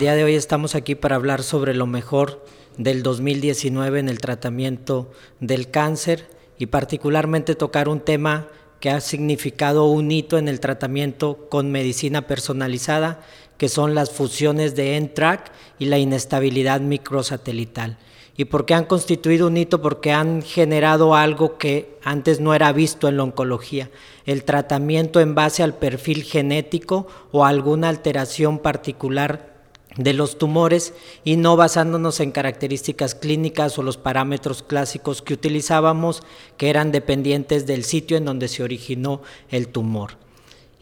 día de hoy estamos aquí para hablar sobre lo mejor del 2019 en el tratamiento del cáncer y particularmente tocar un tema que ha significado un hito en el tratamiento con medicina personalizada, que son las fusiones de NTRAC y la inestabilidad microsatelital. ¿Y por qué han constituido un hito? Porque han generado algo que antes no era visto en la oncología, el tratamiento en base al perfil genético o alguna alteración particular de los tumores y no basándonos en características clínicas o los parámetros clásicos que utilizábamos que eran dependientes del sitio en donde se originó el tumor.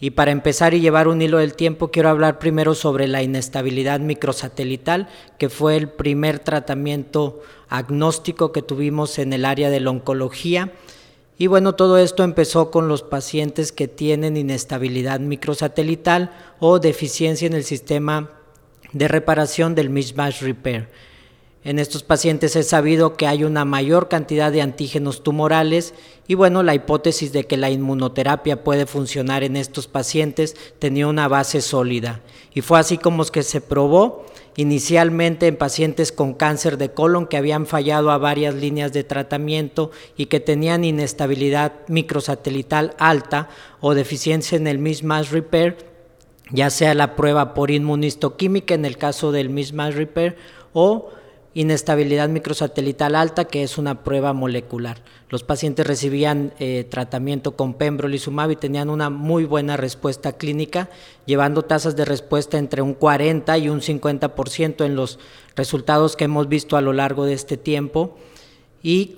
Y para empezar y llevar un hilo del tiempo, quiero hablar primero sobre la inestabilidad microsatelital, que fue el primer tratamiento agnóstico que tuvimos en el área de la oncología. Y bueno, todo esto empezó con los pacientes que tienen inestabilidad microsatelital o deficiencia en el sistema de reparación del mismatch repair. En estos pacientes es sabido que hay una mayor cantidad de antígenos tumorales y bueno, la hipótesis de que la inmunoterapia puede funcionar en estos pacientes tenía una base sólida. Y fue así como es que se probó inicialmente en pacientes con cáncer de colon que habían fallado a varias líneas de tratamiento y que tenían inestabilidad microsatelital alta o deficiencia en el mismatch repair, ya sea la prueba por inmunistoquímica en el caso del mismatch repair o inestabilidad microsatelital alta, que es una prueba molecular. Los pacientes recibían eh, tratamiento con pembrolizumab y tenían una muy buena respuesta clínica, llevando tasas de respuesta entre un 40 y un 50% en los resultados que hemos visto a lo largo de este tiempo. Y,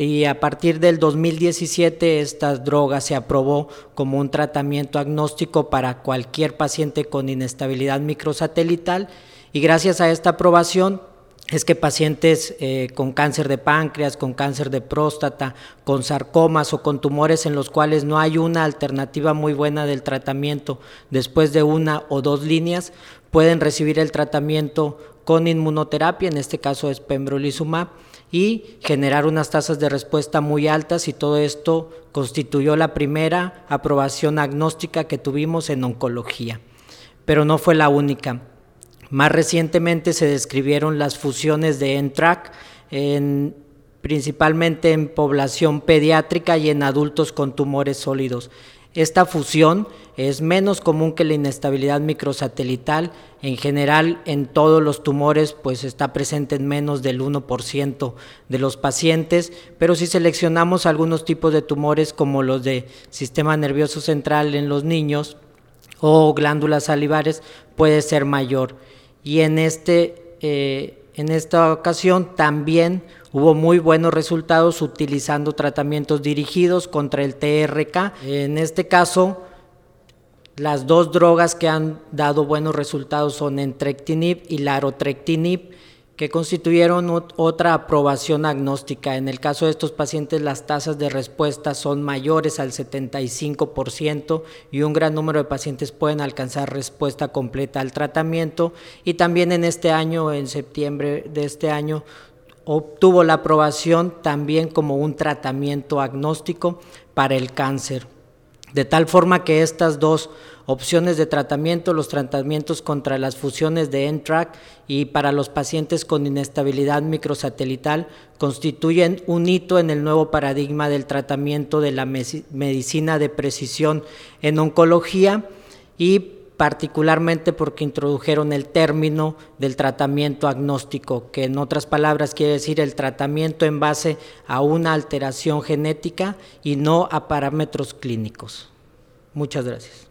y a partir del 2017 esta droga se aprobó como un tratamiento agnóstico para cualquier paciente con inestabilidad microsatelital. Y gracias a esta aprobación es que pacientes eh, con cáncer de páncreas, con cáncer de próstata, con sarcomas o con tumores en los cuales no hay una alternativa muy buena del tratamiento después de una o dos líneas, pueden recibir el tratamiento con inmunoterapia, en este caso es pembrolizumab, y generar unas tasas de respuesta muy altas y todo esto constituyó la primera aprobación agnóstica que tuvimos en oncología, pero no fue la única. Más recientemente se describieron las fusiones de NTRAC principalmente en población pediátrica y en adultos con tumores sólidos. Esta fusión es menos común que la inestabilidad microsatelital. En general, en todos los tumores, pues está presente en menos del 1% de los pacientes, pero si seleccionamos algunos tipos de tumores como los de sistema nervioso central en los niños o glándulas salivares, puede ser mayor y en, este, eh, en esta ocasión también hubo muy buenos resultados utilizando tratamientos dirigidos contra el TRK. En este caso, las dos drogas que han dado buenos resultados son entrectinib y larotrectinib que constituyeron otra aprobación agnóstica. En el caso de estos pacientes las tasas de respuesta son mayores al 75% y un gran número de pacientes pueden alcanzar respuesta completa al tratamiento y también en este año, en septiembre de este año, obtuvo la aprobación también como un tratamiento agnóstico para el cáncer. De tal forma que estas dos opciones de tratamiento, los tratamientos contra las fusiones de NTRAC y para los pacientes con inestabilidad microsatelital, constituyen un hito en el nuevo paradigma del tratamiento de la medicina de precisión en oncología y particularmente porque introdujeron el término del tratamiento agnóstico, que en otras palabras quiere decir el tratamiento en base a una alteración genética y no a parámetros clínicos. Muchas gracias.